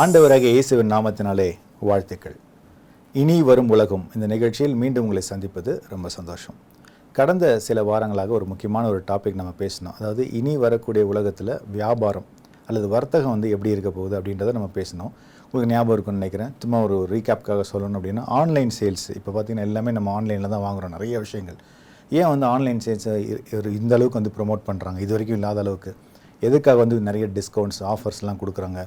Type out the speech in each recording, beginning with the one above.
ஆண்டவராக இயேசுவின் நாமத்தினாலே வாழ்த்துக்கள். இனி வரும் உலகம். இந்த நிகழ்ச்சியில் மீண்டும் உங்களை சந்திப்பது ரொம்ப சந்தோஷம். கடந்த சில வாரங்களாக ஒரு முக்கியமான ஒரு டாபிக் நம்ம பேசினோம். அதாவது இனி வரக்கூடிய உலகத்தில் வியாபாரம் அல்லது வர்த்தகம் வந்து எப்படி இருக்க போகுது அப்படின்றத நம்ம பேசினோம். உங்களுக்கு ஞாபகம் இருக்கும்னு நினைக்கிறேன். சும்மா ஒரு ரீகேப்காக சொல்லணும் அப்படின்னா ஆன்லைன் சேல்ஸ் இப்போ பார்த்தீங்கன்னா எல்லாமே நம்ம ஆன்லைனில் தான் வாங்குறோம். நிறைய விஷயங்கள். ஏன் வந்து ஆன்லைன் சேல்ஸை இந்த அளவுக்கு வந்து ப்ரொமோட் பண்ணுறாங்க இது வரைக்கும் இல்லாத அளவுக்கு. எதுக்காக வந்து நிறைய டிஸ்கவுண்ட்ஸ் ஆஃபர்ஸ்லாம் கொடுக்குறாங்க?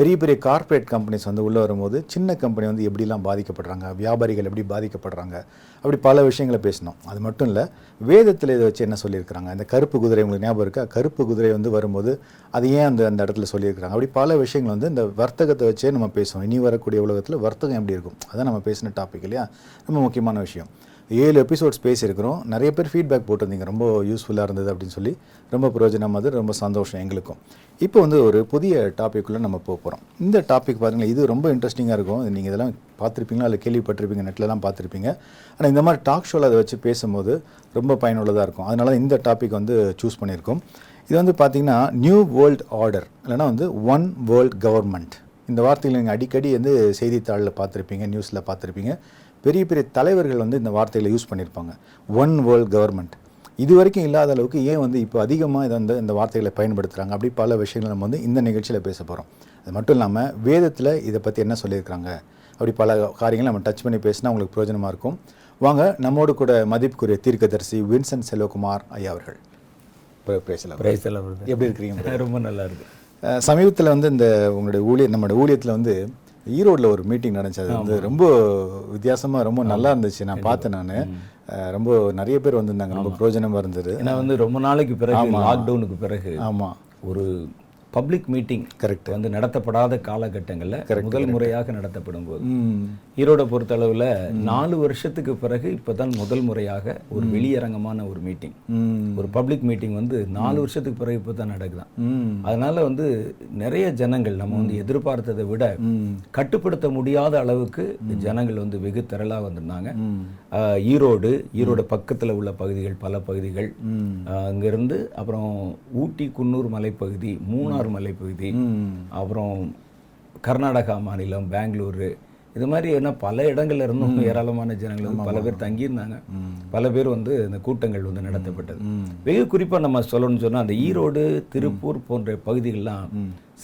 பெரிய பெரிய கார்ப்பரேட் கம்பெனிஸ் வந்து உள்ளே வரும்போது சின்ன கம்பெனி வந்து எப்படிலாம் பாதிக்கப்படுறாங்க வியாபாரிகள் எப்படி பாதிக்கப்படுறாங்க அப்படி பல விஷயங்களை பேசினோம். அது மட்டும் இல்லை வேதத்தில் இதை வச்சு என்ன சொல்லியிருக்கிறாங்க? இந்த கருப்பு குதிரை உங்களுக்கு ஞாபகம் இருக்கா? கருப்பு குதிரை வந்து வரும்போது அது ஏன் அந்த அந்த இடத்துல சொல்லியிருக்கிறாங்க? அப்படி பல விஷயங்கள் வந்து இந்த வர்த்தகத்தை வச்சே நம்ம பேசுவோம். இனி வரக்கூடிய உலகத்தில் வர்த்தகம் எப்படி இருக்கும்? அதான் நம்ம பேசின டாபிக் இல்லையா? ரொம்ப முக்கியமான விஷயம். ஏழு எபிசோட்ஸ் பேசியிருக்கிறோம். நிறைய பேர் ஃபீட்பேக் போட்டிருந்தீங்க. ரொம்ப யூஸ்ஃபுல்லாக இருந்தது அப்படின்னு சொல்லி. ரொம்ப பிரயோஜனமானது ரொம்ப சந்தோஷம் எங்களுக்கும். இப்போ வந்து ஒரு புதிய டாப்பிக்குள்ளே நம்ம போக போகிறோம் இந்த டாபிக் பாருங்களேன் இது ரொம்ப இன்ட்ரெஸ்டிங்காக இருக்கும். நீங்கள் இதெல்லாம் பார்த்துருப்பீங்களா? இல்லை கேள்விப்பட்டிருப்பீங்க? நெட்லலாம் பார்த்துருப்பீங்க. ஆனால் இந்த மாதிரி டாக் ஷோவில் அதை வச்சு பேசும்போது ரொம்ப பயனுள்ளதாக இருக்கும். அதனால இந்த டாபிக் வந்து சூஸ் பண்ணியிருக்கோம். இது வந்து பார்த்தீங்கன்னா நியூ வேர்ல்ட் ஆர்டர் இல்லைன்னா வந்து ஒன் வேர்ல்ட் கவர்மெண்ட் இந்த வார்த்தைகளை நீங்கள் அடிக்கடி வந்து செய்தித்தாளில் பார்த்துருப்பீங்க நியூஸில் பார்த்துருப்பீங்க. பெரிய பெரிய தலைவர்கள் வந்து இந்த வார்த்தைகளை யூஸ் பண்ணியிருப்பாங்க ஒன் வேர்ல்ட் கவர்மெண்ட் இது வரைக்கும் இல்லாத அளவுக்கு ஏன் வந்து இப்போ அதிகமாக இதை வந்து இந்த வார்த்தைகளை பயன்படுத்துகிறாங்க அப்படி பல விஷயங்களை நம்ம வந்து இந்த நிகழ்ச்சியில் பேச போகிறோம் அது மட்டும் இல்லாமல் வேதத்தில் இதை பற்றி என்ன சொல்லியிருக்கிறாங்க அப்படி பல காரியங்களை நம்ம டச் பண்ணி பேசினா உங்களுக்கு பிரயோஜனமாக இருக்கும். வாங்க நம்மோடு கூட மதிப்புக்குரிய தீர்க்கதரிசி வின்சென்ட் செல்வகுமார் ஐயா அவர்கள். எப்படி இருக்கிறீங்க? ரொம்ப நல்லா இருக்கு. சமீபத்தில் வந்து இந்த உங்களுடைய ஊழிய நம்மளோட ஊழியத்தில் வந்து ஈரோட்டில் ஒரு மீட்டிங் நடந்துச்சு. அது வந்து ரொம்ப வித்தியாசமாக ரொம்ப நல்லா இருந்துச்சு. நான் பார்த்தேன் நான். ரொம்ப நிறைய பேர் வந்திருந்தாங்க. ரொம்ப பிரயோஜனமாக இருந்தது. ஏன்னா வந்து ரொம்ப நாளைக்கு பிறகு லாக்டவுனுக்கு பிறகு ஆமாம் ஒரு பப்ளிக் மீட்டிங் Correct. வந்து நடத்தப்படாத காலகட்டங்களில் முதல் முறையாக நடத்தப்படும் போது ஈரோட பொறுத்தளவுல நாலு வருஷத்துக்கு பிறகு இப்பதான் முதல் முறையாக ஒரு வெளியரங்கமான ஒரு மீட்டிங் ஒரு பப்ளிக் மீட்டிங் வந்து நாலு வருஷத்துக்கு பிறகு இப்போ தான் நடக்குதான் அதனால வந்து நிறைய ஜனங்கள் நம்ம வந்து எதிர்பார்த்ததை விட கட்டுப்படுத்த முடியாத அளவுக்கு ஜனங்கள் வந்து வெகு திரளாக வந்திருந்தாங்க. ஈரோடு ஈரோடு பக்கத்தில் உள்ள பகுதிகள் பல பகுதிகள். அங்கிருந்து அப்புறம் ஊட்டி குன்னூர் மலைப்பகுதி மூணார் மலைப்பகுதி அப்புறம் கர்நாடகா மாநிலம் பெங்களூரு இது மாதிரி என்ன பல இடங்கள்ல இருந்தும் ஏராளமான ஜனங்கள் வந்து பல பேர் தங்கியிருந்தாங்க. பல பேர் வந்து இந்த கூட்டங்கள் வந்து நடத்தப்பட்டது. வெகு குறிப்பா நம்ம சொல்லணும்னு சொன்னா அந்த ஈரோடு திருப்பூர் போன்ற பகுதிகள்லாம்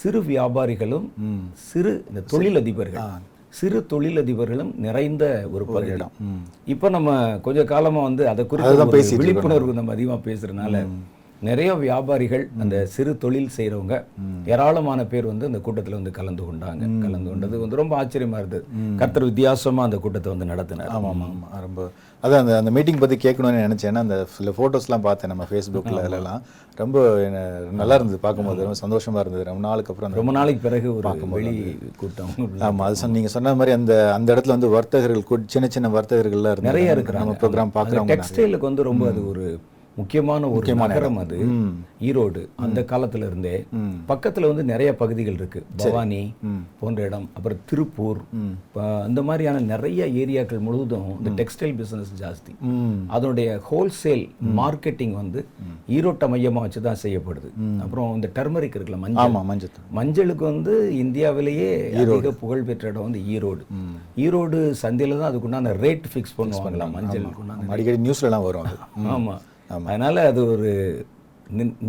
சிறு வியாபாரிகளும் சிறு இந்த தொழிலதிபர்கள் சிறு தொழிலதிபர்களும் நிறைந்த ஒரு பகுதி. இப்போ நம்ம கொஞ்ச காலமா வந்து அதை குறித்து விழிப்புணர்வு நம்ம அதிகமா பேசுறதுனால நிறைய வியாபாரிகள் அந்த சிறு தொழில் செய்றவங்க ஏராளமான பேர் வந்து அந்த கூட்டத்துல வந்து கலந்து கொண்டாங்க. கலந்து கொண்டது வந்து ரொம்ப ஆச்சரியமா இருந்தது. கர்த்தர் வித்தியாசமா அந்த கூட்டத்தை வந்து நடத்தினார். ஆமாம் ஆமாம் ரொம்ப அதான் அந்த அந்த மீட்டிங் பற்றி கேட்கணும்னு நினச்சேன். அந்த சில ஃபோட்டோஸ்லாம் பார்த்தேன் நம்ம ஃபேஸ்புக்கில் அதெல்லாம். ரொம்ப நல்லா இருந்தது பார்க்கும்போது. ரொம்ப சந்தோஷமாக இருந்தது. ரொம்ப நாளுக்கு அப்புறம் ரொம்ப நாளைக்கு பிறகு ஒரு வெளி கூட்டம் ஆமாம் அது சொன்ன- நீங்க சொன்ன மாதிரி அந்த அந்த இடத்துல வந்து வர்த்தகர்கள் சின்ன சின்ன வர்த்தகர்கள்லாம். நிறைய இருக்கிறாங்க. நம்ம ப்ரோக்ராம் பார்க்குறவங்க டெக்ஸ்டைலுக்கு வந்து ரொம்ப அது ஒரு முக்கியமான ஒரு நகரம் அது. ஈரோடு. அந்த காலத்துல இருந்தே பக்கத்துல வந்து நிறைய பகுதிகள் இருக்கு. பவானி போன்ற இடம். அப்புறம் திருப்பூர். அந்த மாதிரியான நிறைய ஏரியாக்கள் முழுவதும் இந்த டெக்ஸ்டைல் பிசினஸ் ஜாஸ்தி. அதனுடைய ஹோல்சேல் மார்க்கெட்டிங் வந்து ஈரோட்டை மையமா வச்சு தான் செய்யப்படுது அப்புறம் இந்த டர்மரிக் இருக்குல்ல மஞ்சள். மஞ்சள். மஞ்சளுக்கு வந்து இந்தியாவிலேயே அதிக புகழ் பெற்ற இடம் வந்து ஈரோடு. ஈரோடு சந்தையில தான் அதுக்குண்டான ரேட் ஃபிக்ஸ் பண்ணுவாங்களா உண்டான அடிக்கடி நியூஸ்லலாம் வரும் அது. ஆமா. அதனால அது ஒரு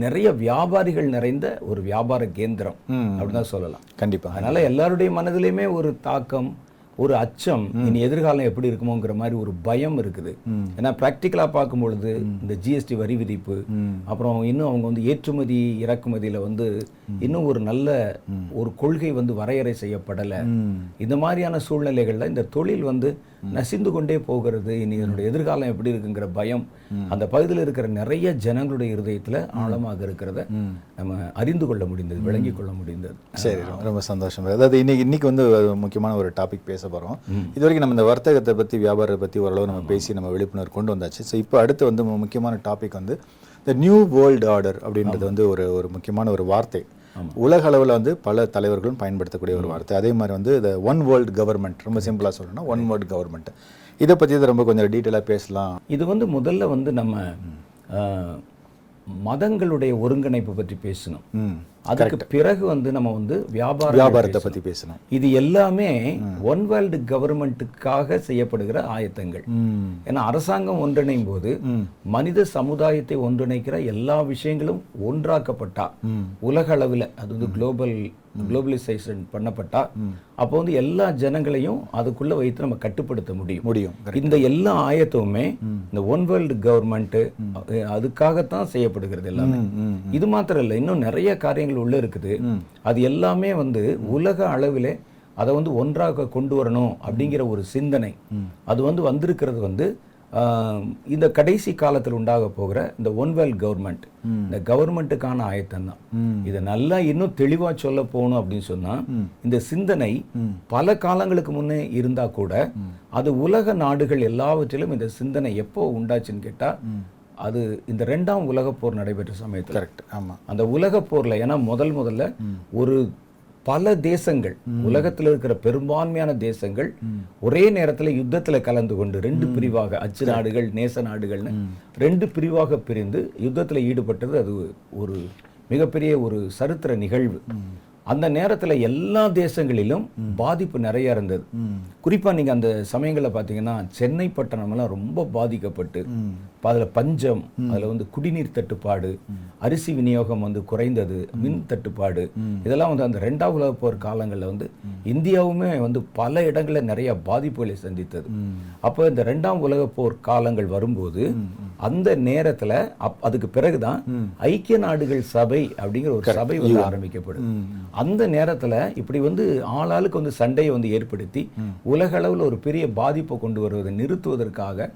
நிறைய வியாபாரிகள் நிறைந்த ஒரு வியாபார கேந்திரம் அப்படின்னு தான் சொல்லலாம். கண்டிப்பாக அதனால எல்லாருடைய மனதிலையுமே ஒரு தாக்கம் ஒரு அச்சம் இனி எதிர்காலம் எப்படி இருக்குமோங்கிற மாதிரி ஒரு பயம் இருக்குது. ஏன்னா ப்ராக்டிக்கலாக பார்க்கும் பொழுது இந்த ஜிஎஸ்டி வரி விதிப்பு அப்புறம் இன்னும் அவங்க வந்து ஏற்றுமதி இறக்குமதியில வந்து இன்னும் ஒரு நல்ல ஒரு கொள்கை வந்து வரையறை செய்யப்படலை. இந்த மாதிரியான சூழ்நிலைகள்ல இந்த தொழில் வந்து நசிந்து கொண்டே போகிறது. இனி இதனுடைய எதிர்காலம் எப்படி இருக்குங்கிற பயம் அந்த பகுதியில் இருக்கிற நிறைய ஜனங்களுடைய இருதயத்துல ஆழமாக இருக்கிறத நம்ம அறிந்து கொள்ள முடிந்தது விளங்கிக் கொள்ள முடிந்தது. சரி ரொம்ப- சந்தோஷம். அதாவது இன்னைக்கு இன்னைக்கு வந்து முக்கியமான ஒரு டாபிக் பேச போகிறோம் இது வரைக்கும் நம்ம இந்த வர்த்தகத்தை பற்றி வியாபாரத்தை பற்றி ஓரளவு நம்ம பேசி நம்ம விழிப்புணர்வு கொண்டு வந்தாச்சு. ஸோ இப்போ அடுத்து வந்து முக்கியமான டாபிக் வந்து இந்த நியூ வேர்ல்டு ஆர்டர் அப்படின்றது வந்து ஒரு ஒரு முக்கியமான ஒரு வார்த்தை. உலக அளவில் வந்து பல தலைவர்களும் பயன்படுத்தக்கூடிய ஒரு வார்த்தை. அதே மாதிரி வந்து இந்த ஒன் வேர்ல்டு கவர்மெண்ட் ரொம்ப சிம்பிளாக சொல்லணும்னா ஒன் வேர்ல்டு கவர்மெண்ட் இதை பற்றி ரொம்ப கொஞ்சம் டீட்டெயிலாக பேசலாம். இது வந்து முதல்ல வந்து நம்ம மதங்களுடைய ஒருங்கிணைப்பு பற்றி பேசணும். அதுக்கு பிறகு வந்து நம்ம வந்து வியாபாரம் வியாபாரத்தை பத்தி பேசணும். இது எல்லாமே ஒன் வேர்ல்டு கவர்மெண்ட்டுக்காக செய்யப்படுகிற ஆயத்தங்கள். ஏன்னா அரசாங்கம் ஒன்றிணையும் போது மனித சமுதாயத்தை ஒன்றிணைக்கிற எல்லா விஷயங்களும் ஒன்றாக்கப்பட்டா. உலக அளவில் அது வந்து குளோபல் குளோபலைசேஷன் பண்ணப்பட்டா அப்போ வந்து எல்லா ஜனங்களையும் அதுக்குள்ள வைத்து நம்ம கட்டுப்படுத்த முடியும். முடியும். இந்த எல்லா ஆயத்தமுமே இந்த ஒன் வேர்ல்டு கவர்மெண்ட் அதுக்காகத்தான் செய்யப்படுகிறது எல்லாமே. இது மாத்திரம் இல்லை இன்னும் நிறைய காரியங்கள் உள்ள இருக்குது. அது எல்லாமே வந்து உலக அளவிலே அதை வந்து ஒன்றாக கொண்டு வரணும் அப்படிங்கிற ஒரு சிந்தனை. அது வந்து வந்திருக்கிறது வந்து இந்த கடைசி காலத்தில் உண்டாக போகிற இந்த ஒன் வேர்ல்ட் கவர்மெண்ட் இந்த கவர்மெண்ட்டுக்கான ஆயத்தம் தான் இதை நல்லா இன்னும் தெளிவா சொல்ல போகணும் அப்படின்னு சொன்னா இந்த சிந்தனை பல காலங்களுக்கு முன்னே இருந்தா கூட அது உலக நாடுகள் எல்லாவற்றிலும் இந்த சிந்தனை எப்போ உண்டாச்சுன்னு கேட்டா அது இந்த ரெண்டாம் உலகப் போர் நடைபெற்ற சமயத்தில். கரெக்ட் ஆமா. அந்த உலகப் போர்ல ஏன்னா முதல் முதல்ல ஒரு பல தேசங்கள் உலகத்தில் இருக்கிற பெரும்பான்மையான தேசங்கள் ஒரே நேரத்துல யுத்தத்துல கலந்து கொண்டு ரெண்டு பிரிவாக அச்சு நாடுகள் நேச நாடுகள்னு ரெண்டு பிரிவாக பிரிந்து யுத்தத்துல ஈடுபட்டது. அது ஒரு மிகப்பெரிய ஒரு சரித்திர நிகழ்வு. அந்த நேரத்துல எல்லா தேசங்களிலும் பாதிப்பு நிறைய இருந்தது. குறிப்பா நீங்க அந்த சமயங்களில் பார்த்தீங்கன்னா சென்னை பட்டணம்லாம் ரொம்ப பாதிக்கப்பட்டு அதுல பஞ்சம் அதுல வந்து குடிநீர் தட்டுப்பாடு அரிசி விநியோகம் வந்து குறைந்தது மின் தட்டுப்பாடு இதெல்லாம் வந்து அந்த ரெண்டாம் உலக போர் காலங்கள்ல வந்து இந்தியாவுமே வந்து பல இடங்கள்ல நிறைய பாதிப்புகளை சந்தித்தது. அப்போ இந்த ரெண்டாம் உலக போர் காலங்கள் வரும்போது அந்த நேரத்துல அப் அதுக்கு பிறகுதான் ஐக்கிய நாடுகள் சபை அப்படிங்கிற ஒரு சபை வந்து ஆரம்பிக்கப்படுது அந்த நேரத்துல இப்படி வந்து ஆளாளுக்கு வந்து சண்டையை வந்து ஏற்படுத்தி உலக அளவுல ஒரு பெரிய பாதிப்பை கொண்டு வருவதை நிறுத்துவதற்காக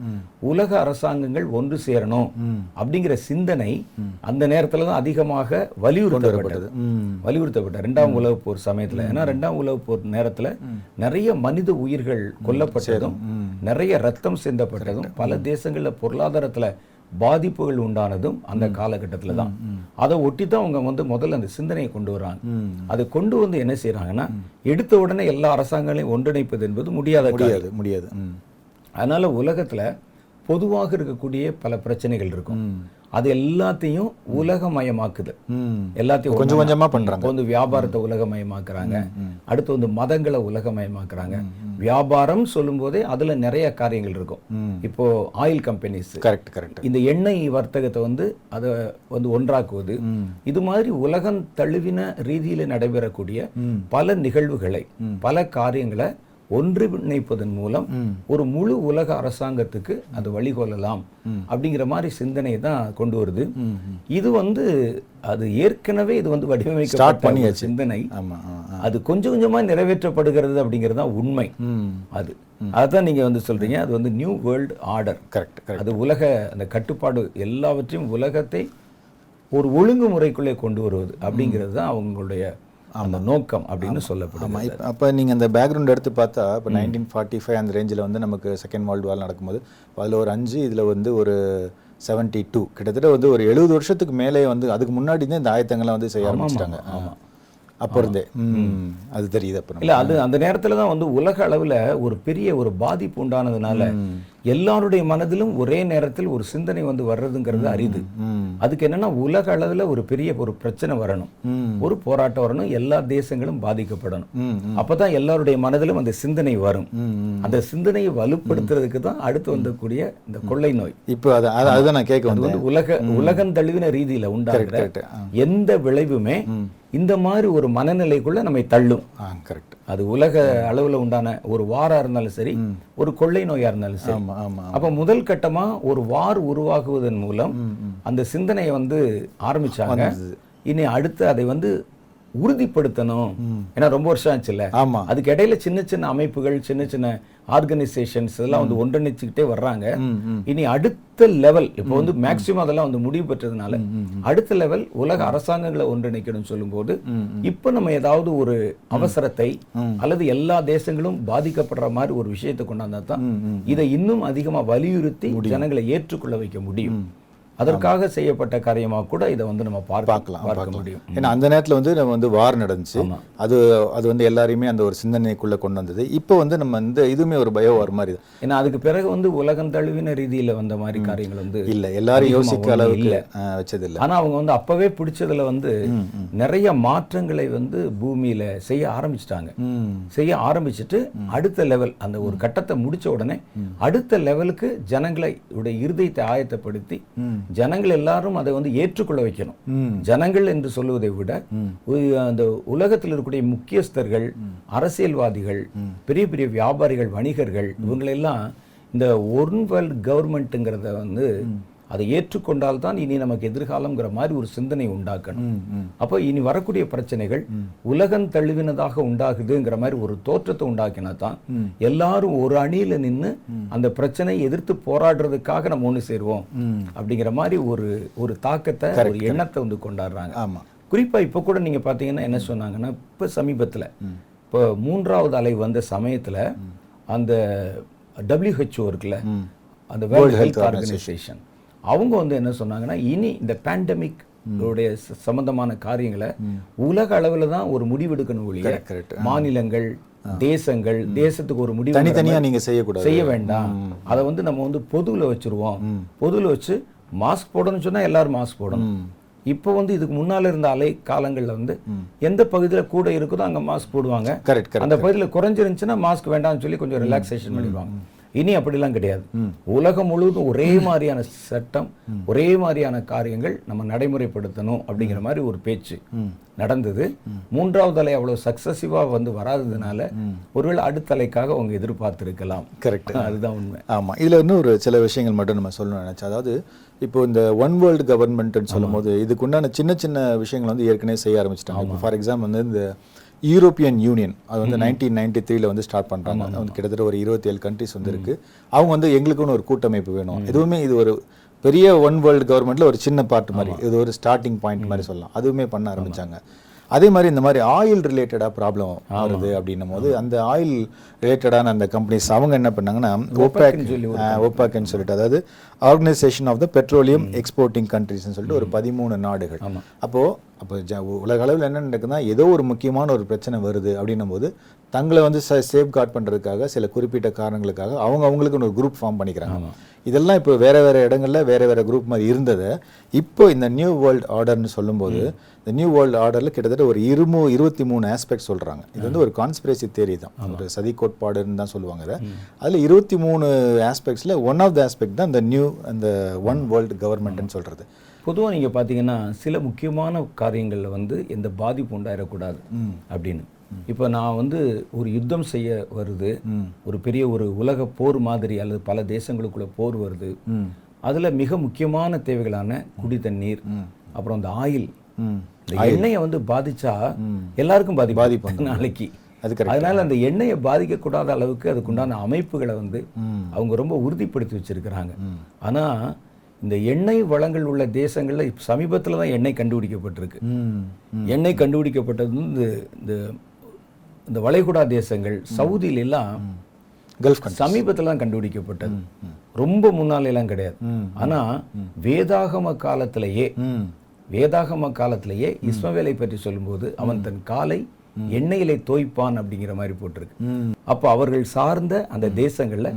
உலக அரசாங்கங்கள் ஒன்று சேரணும் அப்படிங்கிற சிந்தனை அந்த நேரத்துல தான் அதிகமாக வலியுறுத்தப்பட்டது. வலியுறுத்தப்பட்ட ரெண்டாம் உலகப் போர் சமயத்துல. ஏன்னா ரெண்டாம் உலகப் போர் நேரத்துல நிறைய மனித உயிர்கள் கொல்லப்பட்டதும் நிறைய ரத்தம் சிந்தப்பட்டதும் பல தேசங்கள்ல பொருளாதாரத்துல பாதிப்புகள் உண்டானதும் அந்த காலகட்டத்துல தான் அதை ஒட்டி தான் அவங்க வந்து முதல்ல அந்த சிந்தனையை கொண்டு வராங்க. அதை கொண்டு வந்து என்ன செய்றாங்கன்னா எடுத்த உடனே எல்லா அரசாங்கங்களையும் ஒன்றிணைப்பது என்பது முடியாத. முடியாது முடியாது. அதனால உலகத்துல பொதுவாக இருக்கக்கூடிய பல பிரச்சனைகள் இருக்கும். அது எல்லாத்தையும் உலகமயமாக்குது. எல்லாத்தையும் கொஞ்சம் கொஞ்சமா பண்றாங்க. வந்து வியாபாரத்தை உலகமயமாக்குறாங்க. அடுத்து வந்து மதங்களை உலகமயமாக்குறாங்க. வியாபாரம் சொல்லும்போதே அதுல நிறைய காரியங்கள் இருக்கும். இப்போ ஆயில் கம்பெனிஸ் கரெக்ட் கரெக்ட் இந்த எண்ணெய் வர்த்தகத்தை வந்து அதை வந்து ஒன்றாக்குவது இது மாதிரி உலகம் தழுவின ரீதியில நடைபெறக்கூடிய பல நிகழ்வுகளை பல காரியங்களை ஒன்றிணைப்பதன் மூலம் ஒரு முழு உலக அரசாங்கத்துக்கு அது வழிகொள்ளலாம் அப்படிங்கிற மாதிரி சிந்தனை தான் கொண்டு வருது. இது வந்து அது ஏற்கனவே இது வந்து வடிவமைக்கப்பட்ட. சிந்தனை. அது கொஞ்சம் கொஞ்சமா நிறைவேற்றப்படுகிறது அப்படிங்கிறது தான் உண்மை. அது. அதான் நீங்க வந்து சொல்றீங்க அது வந்து new world order correct correct அது உலக அந்த கட்டுப்பாடு எல்லாவற்றையும் உலகத்தை ஒரு ஒழுங்குமுறைக்குள்ளே கொண்டு வருவது அப்படிங்கிறது தான் அவங்களுடைய அந்த நோக்கம் அப்படின்னு சொல்லப்படுது ஆமாம் இப்போ அப்போ நீங்கள் அந்த பேக்ரவுண்ட் எடுத்து பார்த்தா இப்போ நைன்டீன் ஃபார்ட்டி ஃபைவ் அந்த ரேஞ்சில் வந்து நமக்கு செகண்ட் வேர்ல்டு வார் நடக்கும்போது அதில் ஒரு அஞ்சு இதில் வந்து ஒரு செவன்ட்டி டூ கிட்டத்தட்ட வந்து ஒரு எழுபது வருஷத்துக்கு மேலே வந்து அதுக்கு முன்னாடி தான் இந்த ஆயத்தங்கள்லாம் வந்து செய்ய ஆரம்பிச்சிட்டாங்க. ஆமா. அப்போ இருந்தே. அது தெரியுது அப்போ இல்ல அது அந்த நேரத்துல தான் வந்து உலக அளவுல ஒரு பெரிய ஒரு பாதிப்பு உண்டானதுனால எல்லாருடைய மனதிலும் ஒரே நேரத்தில் ஒரு சிந்தனை வந்து வர்றதுங்கிறது அரிது. அதுக்கு என்னன்னா உலக அளவுல ஒரு பெரிய ஒரு பிரச்சனை வரணும். ஒரு போராட்டம் வரணும். எல்லா தேசங்களும் பாதிக்கப்படணும். அப்பதான் எல்லாருடைய மனதிலும் அந்த சிந்தனை வரும். அந்த சிந்தனையை வலுப்படுத்துறதுக்கு தான் அடுத்து வந்தக்கூடிய இந்த கொள்ளை நோய். இப்போ அது அது- அதுதான் நான் கேட்க வந்து உலக உலகம் தழுவின ரீதியில உண்டாகிற. எந்த விளைவுமே இந்த மாதிரி ஒரு மனநிலைக்குள்ள நம்மை தள்ளும். கரெக்ட் அது உலக அளவுல உண்டான ஒரு வாரா இருந்தாலும் சரி ஒரு கொள்ளை நோயா இருந்தாலும் சரி. அப்ப முதல் கட்டமா ஒரு வார் உருவாகுவதன் மூலம் அந்த சிந்தனையை வந்து ஆரம்பிச்சாங்க. இனி அடுத்து அதை வந்து உறுதிப்படுத்தணும். ஏன்னா ரொம்ப வருஷம் ஆச்சுல்ல. ஆமாம் அதுக்கு இடையில சின்ன சின்ன அமைப்புகள் சின்ன சின்ன ஆர்கனைசேஷன்ஸ் எல்லாம் வந்து ஒன்றிணைச்சுக்கிட்டே வர்றாங்க. இனி அடுத்த லெவல் இப்போ வந்து மேக்சிமம் அதெல்லாம் வந்து முடிவு பெற்றதுனால அடுத்த லெவல் உலக அரசாங்கங்களை ஒன்றிணைக்கணும்னு சொல்லும்போது இப்போ நம்ம ஏதாவது ஒரு அவசரத்தை அல்லது எல்லா தேசங்களும் பாதிக்கப்படுற மாதிரி ஒரு விஷயத்தை கொண்டாந்தா தான் இதை இன்னும் அதிகமா வலியுறுத்தி ஜனங்களை ஏற்றுக்கொள்ள வைக்க முடியும். அதற்காக செய்யப்பட்ட காரியமாக கூட இதை வந்து நம்ம பார்க்க பார்க்கலாம் பார்க்க முடியும். ஏன்னா அந்த நேரத்துல வந்து நம்ம வந்து வார் நடந்துச்சு. அது அது வந்து எல்லாரையுமே அந்த ஒரு சிந்தனைக்குள்ள கொண்டு வந்தது. இப்போ வந்து நம்ம இந்த இதுவுமே ஒரு பயோ வார் மாதிரி. ஏன்னா அதுக்கு பிறகு வந்து உலகம் தழுவின ரீதியில வந்த மாதிரி காரியங்கள் வந்து இல்ல எல்லாரும் யோசிக்க அளவுக்கு இல்ல. ஆ, வச்சது இல்ல ஆனா அவங்க வந்து அப்பவே பிடிச்சதுல வந்து நிறைய மாற்றங்களை வந்து பூமியில செய்ய ஆரம்பிச்சிட்டாங்க. செய்ய ஆரம்பிச்சுட்டு அடுத்த லெவல் அந்த ஒரு கட்டத்தை முடிச்ச உடனே அடுத்த லெவலுக்கு ஜனங்களை உடைய இருதயத்தை ஆயத்தப்படுத்தி ஜனங்கள் எல்லாரும் அதை வந்து ஏற்றுக்கொள்ள வைக்கணும். ஜனங்கள் என்று சொல்லுவதை விட அந்த உலகத்தில் இருக்கக்கூடிய முக்கியஸ்தர்கள் அரசியல்வாதிகள் பெரிய பெரிய வியாபாரிகள் வணிகர்கள் இவங்களெல்லாம் இந்த ஒன் வேர்ல்ட் கவர்மெண்ட்டுங்கிறத வந்து அதை ஏற்றுக்கொண்டால் தான் இனி நமக்கு எதிர்காலம்ங்கிற மாதிரி ஒரு சிந்தனை உண்டாக்கணும். அப்போ இனி வரக்கூடிய பிரச்சனைகள் உலகம் தழுவினதாக உண்டாகுதுங்கிற மாதிரி ஒரு தோற்றத்தை உண்டாக்கினா தான் எல்லாரும் ஒரு அணியில நின்னு அந்த பிரச்சனையை எதிர்த்து போராடுறதுக்காக நம்ம ஒண்ணு சேருவோம். அப்படிங்கிற மாதிரி ஒரு ஒரு தாக்கத்தை ஒரு எண்ணத்தை வந்து கொண்டாடுறாங்க. ஆமா. குறிப்பா இப்போ கூட நீங்க பாத்தீங்கன்னா என்ன சொன்னாங்கன்னா இப்போ சமீபத்துல இப்போ மூன்றாவது அலை வந்த சமயத்துல அந்த WHO இருக்குல்ல அந்த வேர்ல்ட் ஹெல்த் ஆர்கனைசேஷன் அவங்க வந்து என்ன சொன்னாங்கன்னா இனி இந்த பேண்டமிக் உடைய சம்பந்தமான காரியங்களை உலக அளவுல தான் ஒரு முடிவெடுக்கணும் ஒழிய. மாநிலங்கள் தேசங்கள் தேசத்துக்கு ஒரு முடிவு தனித்தனியா நீங்க செய்யக்கூடாது. செய்ய வேண்டாம். அதை வந்து நம்ம வந்து பொதுவுல வச்சிருவோம். பொதுவுல வச்சு மாஸ்க் போடணும்னு சொன்னா எல்லாரும் மாஸ்க் போடணும். இப்போ வந்து இதுக்கு முன்னால இருந்த அலை காலங்கள்ல வந்து எந்த பகுதியில கூட இருக்குதோ அங்க மாஸ்க் போடுவாங்க. அந்த பகுதியில குறைஞ்சிருந்துச்சுன்னா மாஸ்க் வேண்டாம்னு சொல்லி கொஞ்சம் ரிலாக்ஸேஷன் பண்ணிடுவாங்க. இனி அப்படிலாம் கிடையாது. உலகம் முழுவதும் ஒரே மாதிரியான சட்டம் ஒரே மாதிரியான காரியங்கள் நம்ம நடைமுறைப்படுத்தணும் அப்படிங்கிற மாதிரி ஒரு பேச்சு நடந்தது. மூன்றாவது அலை அவ்வளவு சக்சஸிவா வந்து வராததுனால ஒருவேளை அடுத்த அலைக்காக அவங்க எதிர்பார்த்திருக்கலாம். கரெக்ட் அதுதான் உண்மை. ஆமா. இதுல இன்னும் ஒரு சில விஷயங்கள் மட்டும் நம்ம சொல்லணும்னு நினைச்சேன். அதாவது இப்போ இந்த ஒன் வேர்ல்டு கவர்மெண்ட்னு சொல்லும்போது இதுக்கு உண்டான சின்ன சின்ன விஷயங்கள் வந்து ஏற்கனவே செய்ய ஆரம்பிச்சிட்டாங்க. ஃபார் எக்ஸாம்பிள் வந்து இந்த யூரோப்பியன் யூனியன் அது வந்து நைன்டீன் நைன்டி த்ரீல வந்து ஸ்டார்ட் பண்றாங்க. அது வந்து கிட்டத்தட்ட ஒரு இருபத்தி ஏழு கண்ட்ரிஸ் வந்து இருக்கு. அவங்க வந்து எங்களுக்குன்னு ஒரு கூட்டமைப்பு வேணும். எதுவுமே இது ஒரு பெரிய ஒன் வேர்ல்டு கவர்மெண்ட்ல ஒரு சின்ன பார்ட் மாதிரி. இது ஒரு ஸ்டார்டிங் பாயிண்ட் மாதிரி சொல்லலாம். அதுவுமே பண்ண ஆரம்பிச்சாங்க. அதே மாதிரி இந்த மாதிரி ஆயில் ரிலேட்டடாக ப்ராப்ளம் வருது அப்படின்னும் போது அந்த ஆயில் ரிலேட்டடான அந்த கம்பெனிஸ் அவங்க என்ன பண்ணாங்கன்னா ஓபேக் ஓபேக்னு சொல்லிட்டு அதாவது organisation of the petroleum exporting கண்ட்ரிஸ்னு சொல்லிட்டு ஒரு பதிமூணு நாடுகள். அப்போ அப்போ உலக அளவில் என்ன நடக்குதுன்னா ஏதோ ஒரு முக்கியமான ஒரு பிரச்சனை வருது அப்படின்னும் போது தங்களை வந்து சேஃப் கார்ட் பண்ணுறதுக்காக சில குறிப்பிட்ட காரணங்களுக்காக அவங்க அவங்களுக்குன்னு ஒரு குரூப் ஃபார்ம் பண்ணிக்கிறாங்க. இதெல்லாம் இப்போ வேற வேற இடங்கள்ல வேற வேற குரூப் மாதிரி இருந்ததை இப்போ இந்த நியூ வேர்ல்ட் ஆர்டர்னு சொல்லும்போது இந்த நியூ வேர்ல்ட் ஆர்டர்ல கிட்டத்தட்ட ஒரு இருமூ இருபத்தி மூணு ஆஸ்பெக்ட் சொல்றாங்க. இது வந்து ஒரு கான்ஸ்பிரசி தேரி தான். ஒரு சதி கோட்பாடுன்னு தான் சொல்லுவாங்க அதுல இருபத்தி மூணு ஆஸ்பெக்ட்ஸ்ல ஒன் ஆஃப் த ஆஸ்பெக்ட் தான் இந்த நியூ அந்த ஒன் வேர்ல்டு கவர்மெண்ட்னு சொல்றது. பொதுவா நீங்க பாத்தீங்கன்னா சில முக்கியமான காரியங்கள்ல வந்து எந்த பாதிப்பு உண்டாயிடக்கூடாது அப்படின்னு. இப்போ நான் வந்து ஒரு யுத்தம் செய்ய வருது. ஒரு பெரிய ஒரு உலக போர் மாதிரி அல்லது பல தேசங்களுக்குள்ள போர் வருது. அதுல மிக முக்கியமான தேவைகளான குடி தண்ணீர் அப்புறம் இந்த ஆயில். எண்ணெயை வந்து பாதிச்சா எல்லாருக்கும் பாதிப்பு நாளைக்கு. அதனால அந்த எண்ணெயை பாதிக்கக்கூடாத அளவுக்கு அதுக்குண்டான அமைப்புகளை வந்து அவங்க ரொம்ப உறுதிப்படுத்தி வச்சிருக்கிறாங்க. ஆனா இந்த எண்ணெய் வளங்கள் உள்ள தேசங்கள்ல இப்ப சமீபத்துல தான் எண்ணெய் கண்டுபிடிக்கப்பட்டிருக்கு. எண்ணெய் கண்டுபிடிக்கப்பட்டது வந்து இந்த இந்த வளைகுடா தேசங்கள் சவுதியில எல்லாம் கல்ஃப் சமீபத்துல தான் கண்டுபிடிக்கப்பட்டது. ரொம்ப முன்னால எல்லாம் கிடையாது ஆனா வேதாகம காலத்திலேயே வேதாகம காலத்திலேயே இஸ்மவேலை பற்றி சொல்லும்போது அவன் தன் காலை எண்ணெயிலே தோய்ப்பான் அப்படிங்கிற மாதிரி போட்டிருக்கு. அப்போ அவர்கள் சார்ந்த அந்த தேசங்கள்ல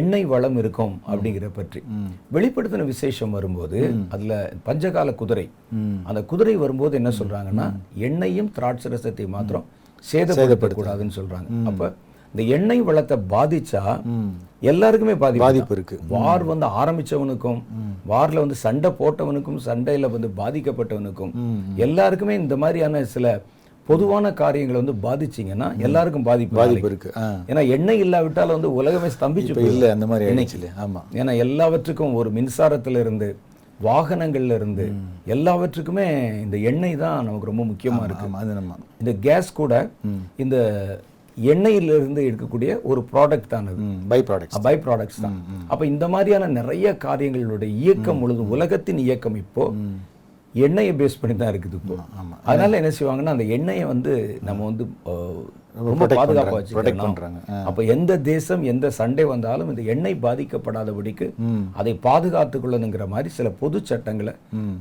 எண்ணெய் வளம் இருக்கும் அப்படிங்கிற பற்றி. வெளிப்படுத்தின விசேஷம் வரும்போது அதுல பஞ்சகால குதிரை. அந்த குதிரை வரும்போது என்ன சொல்றாங்கன்னா எண்ணெயும் திராட்சரசத்தை மாத்திரம் சேதப்படுத்தக்கூடாதுன்னு சொல்றாங்க. அப்ப இந்த எண்ணெய் வளத்தை பாதிச்சா எல்லாருக்குமே பாதிப்பு பாதிப்பு இருக்கு. வார் வந்து ஆரம்பிச்சவனுக்கும் வார்ல வந்து சண்டை போட்டவனுக்கும் சண்டையில வந்து பாதிக்கப்பட்டவனுக்கும் எல்லாருக்குமே இந்த மாதிரியான சில பொதுவான காரியங்களை வந்து பாதிச்சீங்கன்னா எல்லாருக்கும் பாதிப்பு பாதிப்பு. இருக்கு. ஏன்னா எண்ணெய் இல்லாவிட்டால் வந்து உலகமே ஸ்தம்பிச்சு. இல்லை அந்த மாதிரி ஆயிடுச்சு ஆமா. ஏன்னா எல்லாவற்றுக்கும் ஒரு மின்சாரத்துல இருந்து வாகனங்கள்ல இருந்து எல்லாவற்றுக்குமே இந்த எண்ணெய் தான் நமக்கு ரொம்ப முக்கியமா இருக்கு. அது நம்ம இந்த கேஸ் கூட இந்த எண்ணெயில இருந்து எடுக்கக்கூடிய ஒரு ப்ராடக்ட் தான் அது. பை ப்ராடக்ட்ஸ் பை ப்ராடக்ட்ஸ் தான். அப்ப இந்த மாதிரியான நிறைய காரியங்களுடைய இயக்கம் முழுதும் உலகத்தின் இயக்கம் இப்போ எண்ணெயை பேஸ் பண்ணி தான் இருக்குது இப்போ. அதனால என்ன செய்வாங்கன்னா அந்த எண்ணெயை வந்து நம்ம வந்து ரொம்ப பாதுகாப்பாக பண்றாங்க. அப்ப எந்த தேசம் எந்த சண்டை வந்தாலும் இந்த எண்ணெய் பாதிக்கப்படாதபடிக்கு அதை பாதுகாத்துக் கொள்ளணுங்கிற மாதிரி சில பொது சட்டங்களை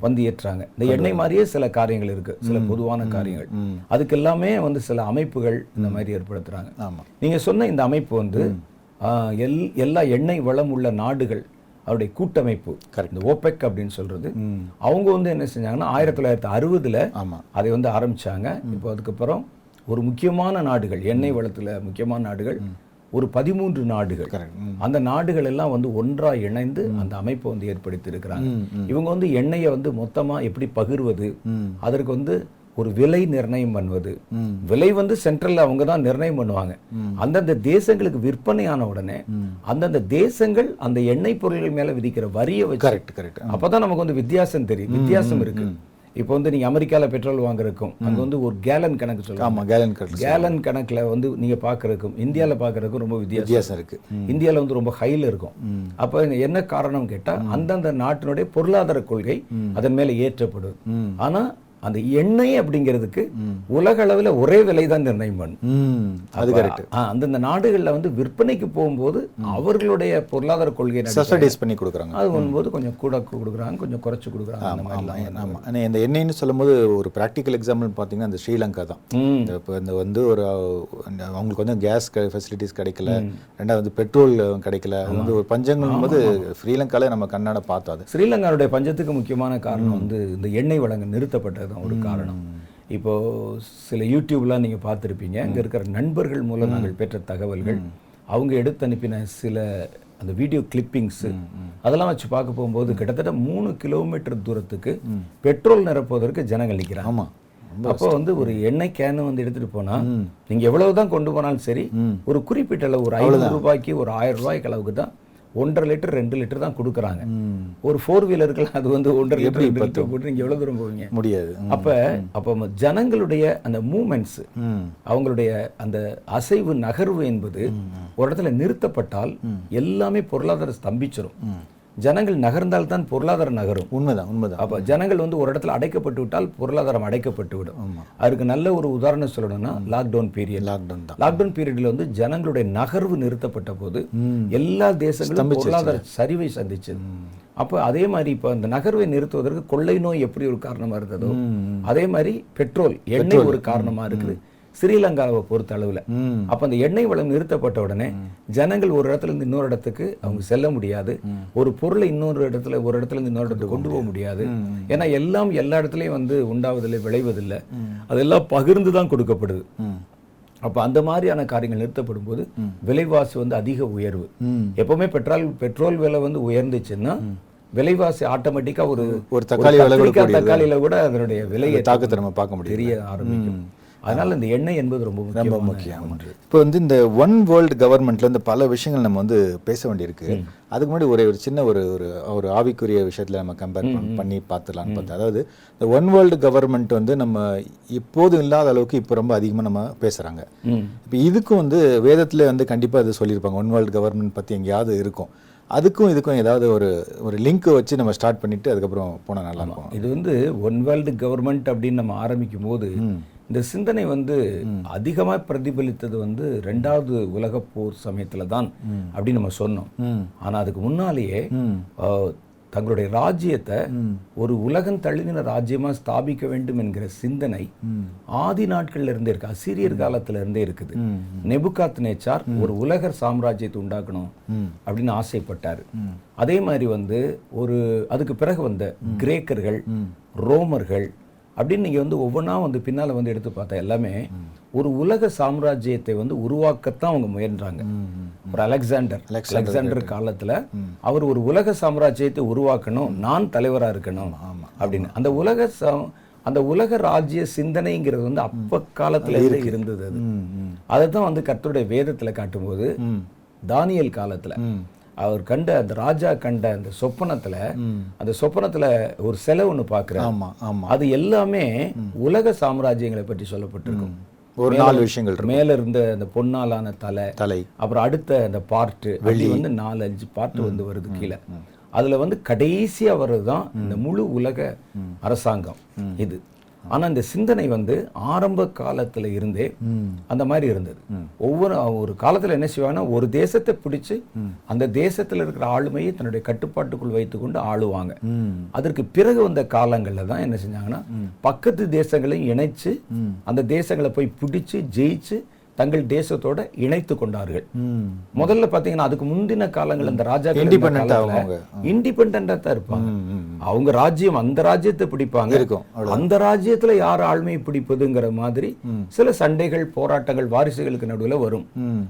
வந்து ஏற்றாங்க இந்த எண்ணெய் மாதிரியே சில காரியங்கள் இருக்கு. சில பொதுவான காரியங்கள். அதுக்கு எல்லாமே வந்து சில அமைப்புகள் இந்த மாதிரி ஏற்படுத்துறாங்க. ஆமா. நீங்க சொன்ன இந்த அமைப்பு வந்து எல் எல்லா எண்ணெய் வளம் உள்ள நாடுகள் அவருடைய கூட்டமைப்பு இந்த ஓபெக் அப்படின்னு சொல்றது அவங்க வந்து என்ன செஞ்சாங்கன்னா ஆயிரத்தி தொள்ளாயிரத்தி அறுபதுல அதை வந்து ஆரம்பிச்சாங்க. இப்போ அதுக்கப்புறம் ஒரு முக்கியமான நாடுகள் எண்ணெய் வளத்துல முக்கியமான நாடுகள் ஒரு பதிமூன்று நாடுகள். அந்த நாடுகள் எல்லாம் வந்து ஒன்றா இணைந்து அந்த அமைப்பை வந்து ஏற்படுத்தி இருக்கிறாங்க இவங்க வந்து எண்ணெயை வந்து மொத்தமா எப்படி பகிர்வது? அதற்கு வந்து ஒரு விலை நிர்ணயம் பண்ணுவது. விலை வந்து சென்ட்ரல்ல அவங்க தான் நிர்ணயம் பண்ணுவாங்க. அந்தந்த தேசங்களுக்கு விற்பனையான உடனே அந்தந்த தேசங்கள் அந்த எண்ணெய் பொருட்கள் மேல விதிக்கிற வரியை வச்சு கரெக்ட் கரெக்ட். அப்பதான் நமக்கு வந்து வித்தியாசம் தெரியும். வித்தியாசம் இருக்கு. இப்போ வந்து நீங்க அமெரிக்கால பெட்ரோல் வாங்குறதுக்கும் அங்க வந்து ஒரு கேலன் கணக்கு சொல்லுவாங்க. ஆமா கேலன் கேலன் கணக்குல வந்து நீங்க பாக்குறதுக்கும் இந்தியால பாக்குறதுக்கும் ரொம்ப வித்தியாசம். வித்தியாசம் இருக்கு. இந்தியால வந்து ரொம்ப ஹைல இருக்கும். அப்ப என்ன காரணம் கேட்டா அந்தந்த நாட்டினுடைய பொருளாதார கொள்கை அதன் மேல ஏற்றப்படுது ஆனா அந்த எண்ணெய் அப்படிங்கிறதுக்கு உலக அளவுல ஒரே விலை தான் நிர்ணயம் பண்ணும். அது கரெக்ட் அந்தந்த நாடுகள்ல வந்து விற்பனைக்கு போகும்போது அவர்களுடைய பொருளாதார கொள்கை சப்சிடைஸ் பண்ணி கொடுக்குறாங்க. அது வரும்போது கொஞ்சம் கூட கொடுக்குறாங்க கொஞ்சம் குறைச்சு கொடுக்குறாங்க அந்த ஆமா மாதிரிலாம் ஆமா ஆனால் இந்த எண்ணெய்னு சொல்லும்போது ஒரு ப்ராக்டிக்கல் எக்ஸாம்பிள் பார்த்தீங்கன்னா இந்த ஸ்ரீலங்கா தான். இப்போ இந்த வந்து ஒரு அவங்களுக்கு வந்து கேஸ் ஃபெசிலிட்டிஸ் கிடைக்கல. ரெண்டாவது வந்து பெட்ரோல் கிடைக்கல. வந்து ஒரு பஞ்சங்கள் போது ஸ்ரீலங்கால நம்ம கண்ணாட பார்த்தோம் அது ஸ்ரீலங்காவுடைய பஞ்சத்துக்கு முக்கியமான காரணம் வந்து இந்த எண்ணெய் வளங்கள் நிறுத்தப்பட்டது. தான் ஒரு காரணம். இப்போ சில யூடியூப்லாம் நீங்க பார்த்திருப்பீங்க. அங்க இருக்கிற நண்பர்கள் மூலம் நாங்கள் பெற்ற தகவல்கள் அவங்க எடுத்து அனுப்பின சில அந்த வீடியோ கிளிப்பிங்ஸ் அதெல்லாம் வச்சு பார்க்க போகும்போது கிட்டத்தட்ட மூணு கிலோமீட்டர் தூரத்துக்கு பெட்ரோல் நிரப்புவதற்கு ஜனங்கள் நிற்கிறாங்க ஆமா. அப்போ வந்து ஒரு எண்ணெய் கேனு வந்து எடுத்துட்டு போனா நீங்க எவ்வளவுதான் கொண்டு போனாலும் சரி ஒரு குறிப்பிட்ட அளவு ஒரு ஐநூறு ரூபாய்க்கு ஒரு ஆயிரம் ரூபாய்க்கு அளவுக்கு தான் ஒன்றரை லிட்டர் ரெண்டு லிட்டர் தான் கொடுக்குறாங்க. ஒரு ஃபோர் வீலருக்கு அது வந்து ஒன்றரை லிட்டர் ரெண்டு லிட்டர் போட்டு நீங்க எவ்வளவு தூரம் போவீங்க? முடியாது. அப்ப அப்ப ஜனங்களுடைய அந்த மூமெண்ட்ஸ் அவங்களுடைய அந்த அசைவு நகர்வு என்பது ஒரு இடத்துல நிறுத்தப்பட்டால் எல்லாமே பொருளாதாரம் ஸ்தம்பிச்சிரும். ஜனங்கள் நகர்ந்தால் தான் பொருளாதாரம் நகரும். உண்மைதான் உண்மைதான். அப்ப ஜனங்கள் வந்து ஒரு இடத்துல அடைக்கப்பட்டு விட்டால் பொருளாதாரம் அடைக்கப்பட்டு விடும் அதுக்கு நல்ல ஒரு உதாரணம் சொல்லணும்னா லாக்டவுன் பீரியட் லாக்டவுன் தான். லாக்டவுன் பீரியட்ல வந்து ஜனங்களுடைய நகர்வு நிறுத்தப்பட்ட போது எல்லா தேசங்களும் பொருளாதார சரிவை சந்திச்சது அப்ப அதே மாதிரி இப்ப அந்த நகர்வை நிறுத்துவதற்கு கொள்ளை நோய் எப்படி ஒரு காரணமா இருந்ததோ அதே மாதிரி பெட்ரோல் எண்ணெய் ஒரு காரணமா இருக்குது. ஸ்ரீலங்காவை பொறுத்த அளவுல. அப்ப அந்த எண்ணெய் வளம் நிறுத்தப்பட்ட உடனே ஜனங்கள் ஒரு இடத்துல இருந்து இன்னொரு இடத்துக்கு அவங்க செல்ல முடியாது. ஒரு பொருளை இன்னொரு இடத்துல ஒரு இடத்துல இருந்து இன்னொரு இடத்துக்கு கொண்டு போக முடியாது. ஏன்னா எல்லாம் எல்லா இடத்துலயும் வந்து உண்டாவதில்லை விளைவதில்லை. அதெல்லாம் பகிர்ந்து தான் கொடுக்கப்படுது. அப்ப அந்த மாதிரியான காரியங்கள் நிறுத்தப்படும் போது விலைவாசி வந்து அதிக உயர்வு. எப்பவுமே பெட்ரோல் பெட்ரோல் விலை வந்து உயர்ந்துச்சுன்னா விலைவாசி ஆட்டோமேட்டிக்கா ஒரு ஒரு தக்காளி. தக்காளியில கூட அதனுடைய விலையை தாக்கத்தை நம்ம பார்க்க முடியும் தெரிய ஆரம்பிக்கும். அதனால இந்த எண்ணெய் என்பது ரொம்ப ரொம்ப முக்கியம். இப்போ வந்து இந்த ஒன் வேர்ல்டு கவர்மெண்ட்ல இருந்து பல விஷயங்கள் நம்ம வந்து பேச வேண்டியிருக்கு. அதுக்கு முன்னாடி ஒரே ஒரு சின்ன ஒரு ஒரு ஒரு ஆவிக்குரிய விஷயத்துல நம்ம கம்பேர் பண்ணி பார்த்துலாம்னு பார்த்தேன். அதாவது இந்த ஒன் வேர்ல்டு கவர்மெண்ட் வந்து நம்ம இப்போதும் இல்லாத அளவுக்கு இப்போ ரொம்ப அதிகமாக நம்ம பேசுறாங்க. ம். இப்போ இதுக்கும் வந்து வேதத்துல வந்து கண்டிப்பா இது சொல்லியிருப்பாங்க. ஒன் வேர்ல்டு கவர்மெண்ட் பத்தி எங்கேயாவது இருக்கும். அதுக்கும் இதுக்கும் ஏதாவது ஒரு ஒரு லிங்க் வச்சு நம்ம ஸ்டார்ட் பண்ணிட்டு அதுக்கப்புறம் போனா நல்லா இருக்கும். இது வந்து ஒன் வேர்ல்டு கவர்மெண்ட் அப்படின்னு நம்ம ஆரம்பிக்கும் போது இந்த சிந்தனை வந்து அதிகமா பிரதிபலித்தது வந்து ரெண்டாவது உலகப் போர் சமயத்துல தான் அப்படின்னு நம்ம சொன்னோம். ம். ஆனா அதுக்கு முன்னாலேயே தங்களுடைய ராஜ்யத்தை ஒரு உலகம் தழுவின ராஜ்யமா ஸ்தாபிக்க வேண்டும் என்கிற சிந்தனை ஆதி நாட்கள்ல இருந்தே இருக்கு. அசீரியர் காலத்துல இருந்தே இருக்குது. நெபுகாத் நேச்சார் ஒரு உலக சாம்ராஜ்யத்தை உண்டாக்கணும் அப்படின்னு ஆசைப்பட்டாரு. அதே மாதிரி வந்து ஒரு அதுக்கு பிறகு வந்த கிரேக்கர்கள் ரோமர்கள் அப்படின்னு நீங்க வந்து ஒவ்வொன்றா வந்து பின்னால வந்து எடுத்து பார்த்தா எல்லாமே ஒரு உலக சாம்ராஜ்யத்தை வந்து உருவாக்கத்தான் அவங்க முயன்றாங்க. ஒரு அலெக்சாண்டர். அலெக்சாண்டர் காலத்துல அவர் ஒரு உலக சாம்ராஜ்யத்தை உருவாக்கணும் நான் தலைவரா இருக்கணும் அப்படின்னு. அந்த உலக அந்த உலக ராஜ்ய சிந்தனைங்கிறது வந்து அப்ப காலத்துல இருந்தே இருந்தது அதை. தான் வந்து கர்த்தருடைய வேதத்துல காட்டும்போது தானியேல் காலத்துல அவர் கண்ட அந்த ராஜா கண்ட அந்த சொப்பனத்துல அந்த சொப்பனத்துல ஒரு சிலை ஒண்ணு பார்க்கிறார் ஆமா ஆமா. அது எல்லாமே உலக சாம்ராஜ்யங்களை பற்றி சொல்லப்பட்டிருக்கும். ஒரு நாலு விஷயங்கள் மேல இருந்த அந்த பொன்னாலான தலை தலை. அப்புறம் அடுத்த அந்த பார்ட் அப்படி வந்து நாலு அஞ்சு பார்ட் வந்து வருது கீழே. அதுல வந்து கடைசியா வர்றதுதான் இந்த முழு உலக அரசாங்கம் இது. ஆனா இந்த சிந்தனை வந்து ஆரம்ப காலத்துல இருந்தே அந்த மாதிரி இருந்தது. ஒவ்வொரு ஒரு காலத்துல என்ன செய்வாங்கன்னா ஒரு தேசத்தை பிடிச்சு அந்த தேசத்துல இருக்கிற ஆளுமையை தன்னுடைய கட்டுப்பாட்டுக்குள் வைத்துக்கொண்டு ஆளுவாங்க. அதற்கு பிறகு வந்த காலங்கள்ல தான் என்ன செஞ்சாங்கன்னா பக்கத்து தேசங்களையும் இணைச்சு அந்த தேசங்களை போய் பிடிச்சு ஜெயிச்சு தங்கள் தேசத்தோட இணைத்து கொண்டார்கள். முதல்ல பாத்தீங்கன்னா அதுக்கு முந்தின காலங்கள் அந்த அவங்க. இண்டிபெண்டா தான் இருப்பாங்க. அவங்க ராஜ்யம் அந்த ராஜ்யத்தை பிடிப்பாங்க. இருக்கும், அந்த ராஜ்யத்துல யார் ஆளுமையை பிடிப்பதுங்கிற மாதிரி சில சண்டைகள் போராட்டங்கள் வாரிசுகளுக்கு நடுவுல வரும்.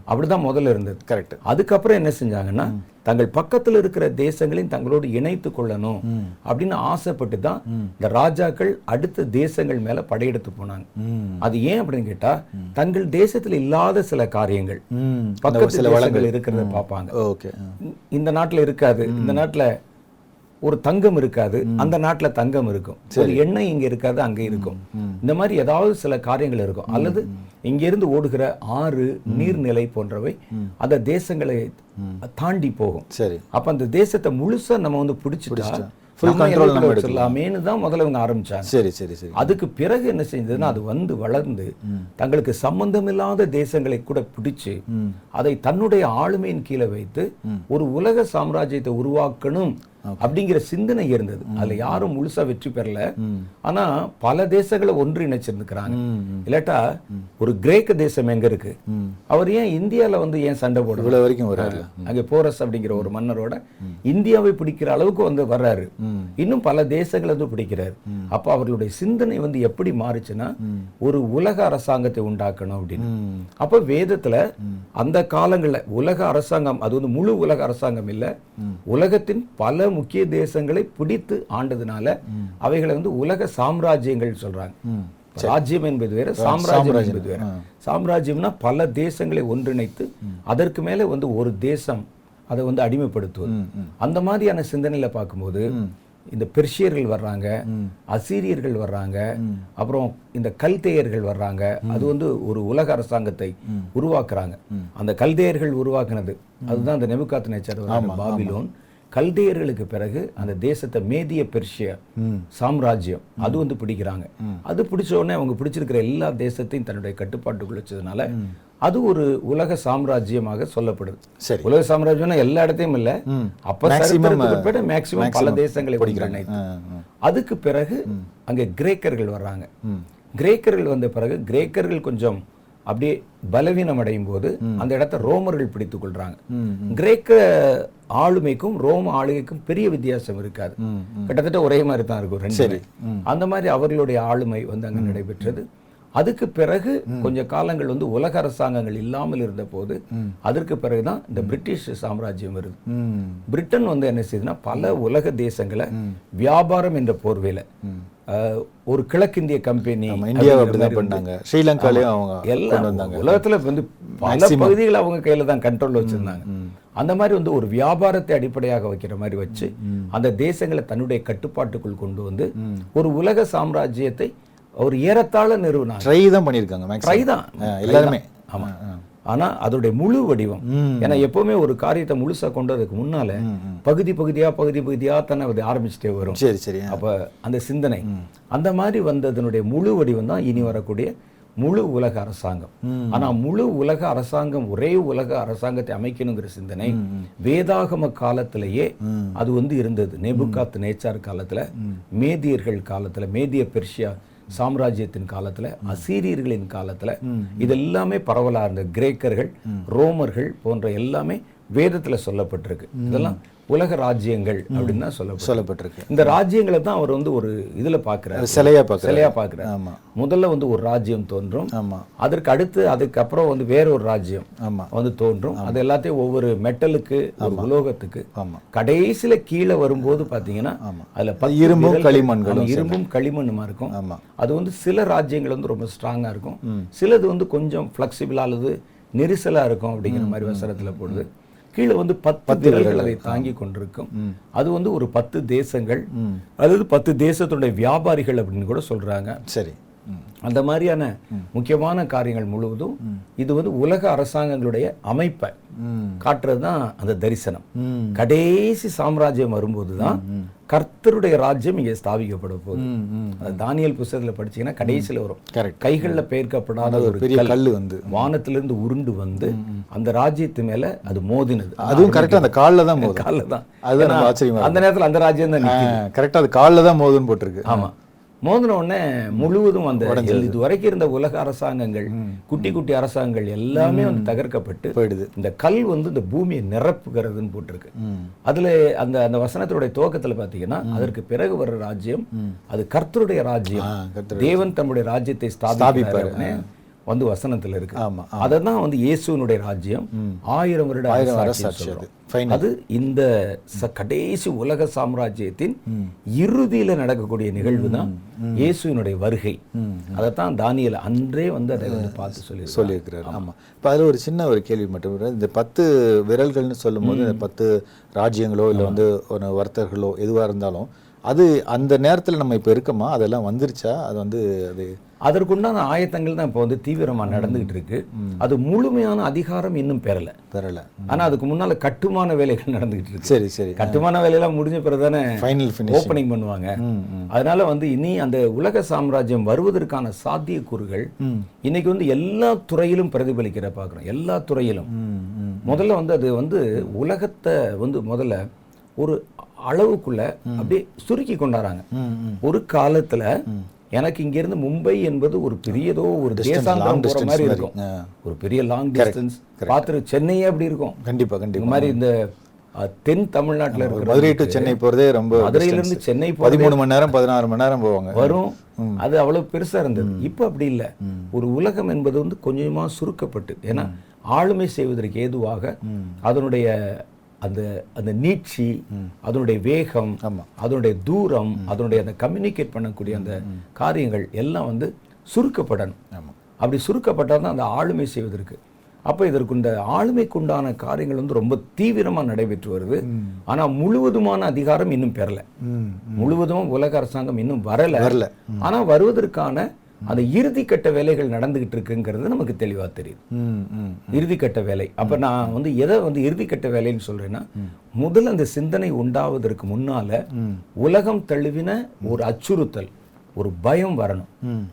அப்படிதான் முதல்ல இருந்தது. கரெக்ட் அதுக்கப்புறம் என்ன செஞ்சாங்கன்னா தங்கள் பக்கத்துல இருக்கிற தேசங்களையும் தங்களோடு இணைத்து கொள்ளணும் அப்படின்னு ஆசைப்பட்டு தான் இந்த ராஜாக்கள் அடுத்த தேசங்கள் மேல படையெடுத்து போனாங்க. அது ஏன் அப்படின்னு கேட்டா தங்கள் தேசத்துல இல்லாத சில காரியங்கள். ம். பக்கத்து தேசங்கள் இருக்கிறத பார்ப்பாங்க. ஓகே. இந்த நாட்டுல இருக்காது. இந்த நாட்டுல ஒரு தங்கம் இருக்காது. அந்த நாட்டுல தங்கம் இருக்கும். ஒரு எண்ணெய் இங்க இருக்காது அங்க இருக்கும். இந்த மாதிரி ஏதாவது சில காரியங்கள் இருக்கும். அல்லது இங்க இருந்து ஓடுகிற ஆறு நீர்நிலை போன்றவை அந்த தேசங்களை தாண்டி போகும். சரி. அப்ப அந்த தேசத்தை முழுசா நம்ம வந்து பிடிச்சிட்டா தான் முதல்ல இவங்க ஆரம்பிச்சாங்க. சரி சரி சரி. அதுக்கு பிறகு என்ன செஞ்சதுன்னா அது வந்து வளர்ந்து தங்களுக்கு சம்பந்தமில்லாத தேசங்களை கூட பிடிச்சு அதை தன்னுடைய ஆளுமையின் கீழே வைத்து ஒரு உலக சாம்ராஜ்யத்தை உருவாக்கணும் அப்படிங்கிற சிந்தனை இருந்தது. அதுல யாரும் முழுசா வெற்றி பெறல. ஆனா பல தேசங்களை ஒன்றிணைச்சிருந்துக்கிறாங்க இல்லாட்டா ஒரு கிரேக்க தேசம் எங்க இருக்கு? அவர் ஏன் இந்தியால வந்து ஏன் சண்டை போடுறாரு? இவ்வளவு வரைக்கும் வராரு அங்கே போரஸ் அப்படிங்கிற ஒரு மன்னரோட இந்தியாவை பிடிக்கிற அளவுக்கு வந்து வர்றாரு. இன்னும் பல தேசங்களை வந்து பிடிக்கிறாரு. அப்ப அவர்களுடைய சிந்தனை வந்து எப்படி மாறுச்சுன்னா ஒரு உலக அரசாங்கத்தை உண்டாக்கணும் அப்படின்னு. அப்ப வேதத்துல அந்த காலங்கள்ல உலக அரசாங்கம் அது வந்து முழு உலக அரசாங்கம் இல்ல உலகத்தின் பல முக்கிய தேசங்களை பிடித்து ஆண்டதுனால அவைகளை வந்து உலக சாம்ராஜ்யங்கள் சொல்றாங்க. ராஜ்யம் என்பது வேற சாம்ராஜ்யம் என்பது வேற. சாம்ராஜ்யம்னா பல தேசங்களை ஒன்றிணைத்து அதற்கு மேல வந்து ஒரு தேசம் அதை வந்து அடிமைப்படுத்துவது. அந்த மாதிரியான சிந்தனையில பார்க்கும்போது இந்த பெர்ஷியர்கள் வர்றாங்க அசீரியர்கள் வர்றாங்க அப்புறம் இந்த கல்தேயர்கள் வர்றாங்க. அது வந்து ஒரு உலக அரசாங்கத்தை உருவாக்குறாங்க. அந்த கல்தேயர்கள் உருவாக்குனது. அதுதான் அந்த நெபுகாத் நேச்சர் பாபிலோன். கல்தேயர்களுக்கு பிறகு அந்த தேசத்தை மேதிய பெர்ஷிய சாம்ராஜ்யம் அது வந்து பிடிக்கிறாங்க. அது பிடிச்ச உடனே அவங்க பிடிச்சிருக்கிற எல்லா தேசத்தையும் தன்னுடைய கட்டுப்பாட்டுக்குள்ள வச்சதுனால அது ஒரு உலக சாம்ராஜ்யமாக சொல்லப்படுது. சரி. உலக சாம்ராஜ்யம்னா எல்லா இடத்தையும் இல்ல. அப்ப மேக்சிமம் பல தேசங்களை படிக்கிறாங்க. அதுக்கு பிறகு அங்க கிரேக்கர்கள் வர்றாங்க. கிரேக்கர்கள் வந்த பிறகு கிரேக்கர்கள் கொஞ்சம் அப்படியே பலவீனம் அடையும் போது அந்த இடத்தை ரோமர்கள் பிடித்துக் கொள்றாங்க. கிரேக்க ஆளுமைக்கும் ரோம ஆளுகைக்கும் பெரிய வித்தியாசம் இருக்காது. கிட்டத்தட்ட ஒரே மாதிரி தான் இருக்கும் ரெண்டு அந்த மாதிரி அவர்களுடைய ஆளுமை வந்து அங்க நடைபெற்றது. அதுக்கு பிறகு கொஞ்ச காலங்கள் வந்து உலக அரசாங்கங்கள் இல்லாமல் இருந்த போது அதற்கு பிறகுதான் இந்த பிரிட்டிஷ் சாம்ராஜ்யம் வருது. பிரிட்டன் வந்து என்ன செய்யுதுன்னா பல உலக தேசங்களை வியாபாரம் என்ற போர்வையில ஒரு கிழக்கிந்திய கம்பெனி பண்ணாங்க ஸ்ரீலங்காலயும் அவங்க எல்லாம் உலகத்துல வந்து பல பகுதிகள் அவங்க கையில தான் கண்ட்ரோல் வச்சிருந்தாங்க. அந்த மாதிரி வந்து ஒரு வியாபாரத்தை அடிப்படையாக வைக்கிற மாதிரி வச்சு அந்த தேசங்களை தன்னுடைய கட்டுப்பாட்டுக்குள் கொண்டு வந்து ஒரு உலக சாம்ராஜ்யத்தை ஒரு ஏறத்தாழ நிறுவனாங்க. ட்ரை தான் பண்ணியிருக்காங்க ட்ரை மேக்ஸிமம் தான். எல்லாருமே. ஆமா. ஆனா அதோடைய முழு வடிவம். ஏன்னா எப்பவுமே ஒரு காரியத்தை முழுசா கொண்டு வரதுக்கு முன்னால பகுதி பகுதியா பகுதி பகுதியா தானே அது ஆரம்பிச்சுட்டே வரும். சரி சரி அப்ப அந்த சிந்தனை. அந்த மாதிரி வந்ததனுடைய முழு வடிவம் தான் இனி வரக்கூடிய முழு உலக அரசாங்கம். ஆனா முழு உலக அரசாங்கம் ஒரே உலக அரசாங்கத்தை அமைக்கணுங்கிற சிந்தனை வேதாகம காலத்திலேயே அது வந்து இருந்தது. நேபுகாத் நேச்சார் காலத்துல மேதியர்கள் காலத்துல மேதிய பெர்ஷியா சாம்ராஜ்யத்தின் காலத்துல அசீரியர்களின் காலத்துல இதெல்லாமே பரவலா இருந்த கிரேக்கர்கள் ரோமர்கள் போன்ற எல்லாமே வேதத்துல சொல்லப்பட்டிருக்கு. இதெல்லாம் உலக ராஜ்யங்கள் அப்படின்னு தான் சொல்லப்பட்டிருக்கு. சொல்லப்பட்டிருக்கு. இந்த ராஜ்யங்களை தான் அவர் வந்து ஒரு இதுல பார்க்கிறார் சிலையா பார்க்குறேன் சிலையா பார்க்கிறார் ஆமா. முதல்ல வந்து ஒரு ராஜ்யம் தோன்றும். ஆமா. அதற்கு அடுத்து அதுக்கப்புறம் வந்து வேற ஒரு ராஜ்யம் ஆமா. வந்து தோன்றும். அது எல்லாத்தையும் ஒவ்வொரு மெட்டலுக்கு உலோகத்துக்கு ஆமா. கடைசியில கீழே வரும்போது பாத்தீங்கன்னா ஆமா. அதுல இரும்பும் ஆமா, இரும்பும் களிமண்ணுமா இருக்கும். ஆமா. அது வந்து சில ராஜ்யங்கள் வந்து ரொம்ப ஸ்ட்ராங்கா இருக்கும். சிலது வந்து கொஞ்சம் ஃபிளெக்சிபிளா அல்லது நெரிசலா இருக்கும் அப்படிங்கிற மாதிரி வசனத்துல போடுது. கீழே வந்து பத்து விரல்கள் அதை தாங்கி கொண்டிருக்கும். அது வந்து ஒரு பத்து தேசங்கள். அதாவது பத்து தேசத்துடைய வியாபாரிகள் அப்படின்னு கூட சொல்றாங்க. சரி. அந்த மாதிரியான முக்கியமான காரியங்கள் முழுவதும் இது வந்து உலக அரசாங்கங்களுடைய அமைப்பை காட்டுறது தான் அந்த தரிசனம். கடைசி சாம்ராஜ்யம் வரும்போது தான் கர்த்தருடைய ராஜ்யம் இங்கே ஸ்தாபிக்கப்பட போகுது. அது தானியல் புஸ்தகத்துல படிச்சீங்கன்னா கடைசியில வரும். கைகளில் பெயர்க்கப்படாத ஒரு பெரிய கல். வந்து. வானத்திலிருந்து உருண்டு வந்து அந்த ராஜ்யத்து மேல அது மோதினது. அதுவும் கரெக்டா அந்த காலில் தான் காலில் தான். ஆச்சரியமா அந்த நேரத்துல அந்த ராஜ்யம் தான் நிக்குது. கரெக்டா அது காலில் தான் போகுதுன்னு போட்டிருக்கு. ஆமா. மோதின உடனே முழுவதும் அந்த இது வரைக்கும் இருந்த உலக அரசாங்கங்கள் குட்டி குட்டி அரசாங்கங்கள் எல்லாமே வந்து தகர்க்கப்பட்டு போயிடுது. இந்த கல் வந்து இந்த பூமியை நிரப்புகிறதுன்னு போட்டிருக்கு. அதுல அந்த அந்த வசனத்தினுடைய துவக்கத்துல பாத்தீங்கன்னா அதற்கு பிறகு வர்ற ராஜ்யம் அது கர்த்தருடைய ராஜ்யம். தேவன் தம்முடைய ராஜ்யத்தை ஸ்தாபிப்பார். வந்து வசனத்துல இருக்கு. ஆமா அதை தான் வந்து இயேசுனுடைய ராஜ்யம். ஆயிரம் வருட ஆயிரம் அது இந்த கடைசி உலக சாம்ராஜ்யத்தின் இறுதியில நடக்கக்கூடிய நிகழ்வு தான் இயேசுவினுடைய வருகை. அதைத்தான் தானியல் அன்றே வந்து அதை வந்து பார்த்து சொல்லி சொல்லியிருக்கிறாரு. ஆமா. இப்போ அதில் ஒரு சின்ன ஒரு கேள்வி மட்டும். இந்த பத்து விரல்கள்னு சொல்லும்போது இந்த பத்து ராஜ்யங்களோ இல்லை வந்து ஒரு வர்த்தகர்களோ எதுவாக இருந்தாலும் அது அந்த நேரத்தில் நம்ம இப்போ இருக்கோமா? அதெல்லாம் வந்துருச்சா? அது வந்து அது அதற்குண்டான ஆயத்தங்கள் தான் இப்போ வந்து தீவிரமா நடந்துகிட்டு இருக்கு. அது முழுமையான அதிகாரம் இன்னும் பெறல. பெறல. ஆனா அதுக்கு முன்னால கட்டுமான வேலைகள் நடந்துகிட்டு இருக்கு. சரி சரி. கட்டுமான வேலையெல்லாம் முடிஞ்ச ஃபைனல் ஃபினிஷ் ஓப்பனிங் பண்ணுவாங்க. அதனால வந்து இனி அந்த உலக சாம்ராஜ்யம் வருவதற்கான சாத்தியக்கூறுகள். இன்னைக்கு வந்து எல்லா துறையிலும் பிரதிபலிக்கிற பார்க்குறோம். எல்லா துறையிலும். முதல்ல வந்து அது வந்து உலகத்தை வந்து முதல்ல ஒரு அளவுக்குள்ள அப்படியே சுருக்கி ம் ஒரு காலத்துல எனக்கு இங்கிருந்து மும்பை என்பது ஒரு பெரியதோ ஒரு தேசாந்தரம் போற மாதிரி இருக்கும். ஒரு பெரிய லாங் டிஸ்டன்ஸ் பார்த்துரு சென்னையே அப்படி இருக்கும். கண்டிப்பா கண்டிப்பா. மாதிரி இந்த தென் தமிழ்நாட்டுல இருக்கிற மதுரை டு சென்னை போறதே ரொம்ப மதுரையிலிருந்து சென்னை பதிமூணு மணி நேரம் பதினாறு மணி நேரம் போவாங்க. வரும். அது அவ்வளவு பெருசா இருந்தது. இப்போ அப்படி இல்லை. ஒரு உலகம் என்பது வந்து கொஞ்சமா சுருக்கப்பட்டு ஏன்னா ஆளுமை செய்வதற்கு ஏதுவாக அதனுடைய அந்த அந்த நீட்சி அதனுடைய வேகம். அதனுடைய தூரம் அதனுடைய அந்த கம்யூனிகேட் பண்ணக்கூடிய அந்த காரியங்கள் எல்லாம் வந்து சுருக்கப்படணும். அப்படி சுருக்கப்பட்டால் தான் அந்த ஆளுமை செய்வதற்கு. அப்போ இதற்கு இந்த ஆளுமைக்குண்டான காரியங்கள் வந்து ரொம்ப தீவிரமா நடைபெற்று வருது. ஆனா முழுவதுமான அதிகாரம் இன்னும் பெறல. முழுவதும் உலக அரசாங்கம் இன்னும் வரல. வரல. ஆனா வருவதற்கான அந்த இறுதிக்கட்ட வேலைகள் நடந்துகிட்டு இருக்குங்கிறது நமக்கு தெளிவா தெரியுது. இறுதிக்கட்ட வேலை. அப்ப நான் வந்து எதை வந்து இறுதிக்கட்ட வேலைன்னு சொல்றேன்னா முதல்ல அந்த சிந்தனை உண்டாவதற்கு முன்னால உலகம் தழுவின ஒரு அச்சுறுத்தல் ஒரு பயம் வரணும்.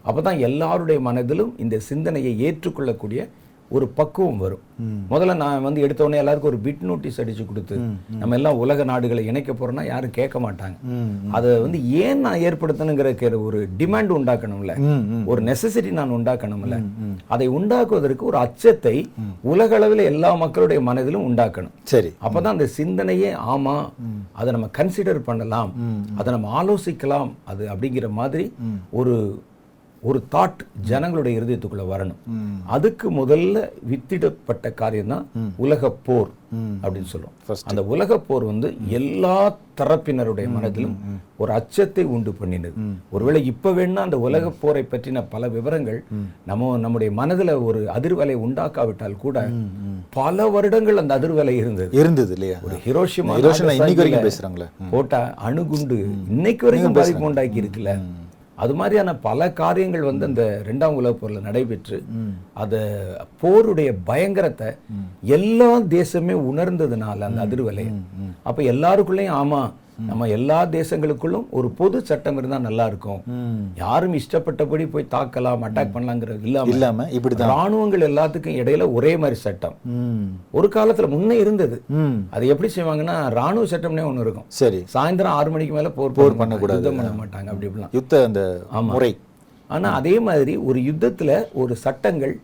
அப்பதான் எல்லாருடைய மனதிலும் இந்த சிந்தனையை ஏற்றுக்கொள்ளக்கூடிய ஒரு பக்குவம் வரும். முதல்ல நான் வந்து எடுத்த உடனே எல்லாருக்கும் ஒரு பிட் நோட்டீஸ் அடிச்சு கொடுத்து நம்ம எல்லாம் உலக நாடுகளை இணைக்க போறோம்னா யாரும் கேட்க மாட்டாங்க. அதை வந்து ஏன் நான் ஏற்படுத்தணுங்கிற ஒரு டிமாண்ட் உண்டாக்கணும்ல. ஒரு நெசசிட்டி நான் உண்டாக்கணும்ல. அதை உண்டாக்குவதற்கு ஒரு அச்சத்தை உலக அளவில் எல்லா மக்களுடைய மனதிலும் உண்டாக்கணும். சரி. அப்பதான் அந்த சிந்தனையே ஆமா அதை நம்ம கன்சிடர் பண்ணலாம். அதை நம்ம ஆலோசிக்கலாம். அது அப்படிங்கிற மாதிரி ஒரு ஒரு தாட் ஜனங்களுடைய இருதயத்துக்குள்ள வரணும். அதுக்கு முதல்ல வித்திடப்பட்ட காரியம் தான் உலக போர். அப்படின்னு First. அந்த உலக போர் வந்து எல்லா தரப்பினருடைய மனதிலும் ஒரு அச்சத்தை உண்டு பண்ணினது. ஒருவேளை இப்ப வேணா அந்த உலக போரை பற்றின பல விவரங்கள் நம்ம நம்முடைய மனதுல ஒரு அதிர்வலை உண்டாக்காவிட்டால் கூட பல வருடங்கள் அந்த அதிர்வலை இருந்தது. இருந்தது இல்லையா? ஒரு ஹிரோஷிமா ஹிரோஷிமா இன்னைக்கு வரைக்கும் பேசுறாங்களே. போட்ட அணுகுண்டு இன்னைக்கு வரைக்கும் பாதிப்பு உண்டாக்கி இருக்குல்ல. அது மாதிரியான பல காரியங்கள் வந்து அந்த ரெண்டாம் உலகப் போர்ல நடைபெற்று அத போருடைய பயங்கரத்தை எல்லா தேசமே உணர்ந்ததுனால அந்த அதிர்வலை அப்ப எல்லாருக்குள்ளேயும் ஆமா நம்ம எல்லா தேசங்களுக்குள்ளும் ஒரு பொது சட்டம் இருந்தா நல்லா இருக்கும். யாரும் இஷ்டப்பட்டபடி போய் தாக்கலாம் அட்டாக் பண்ணலாங்கிறது இல்லாம இல்லாம இப்படிதான். ராணுவங்கள் எல்லாத்துக்கும் இடையில ஒரே மாதிரி சட்டம். ஒரு காலத்துல முன்னே இருந்தது. அது எப்படி செய்வாங்கன்னா ராணுவ சட்டம்னே ஒண்ணு இருக்கும். சரி. சாயந்தரம் ஆறு மணிக்கு மேல போர் போர் பண்ண பண்ணக்கூடாது. யுத்தம் பண்ண மாட்டாங்க அப்படி இப்படிலாம். யுத்த அந்த முறை. ஆனா அதே மாதிரி ஒரு யுத்தத்துல ஒரு சட்டங்கள்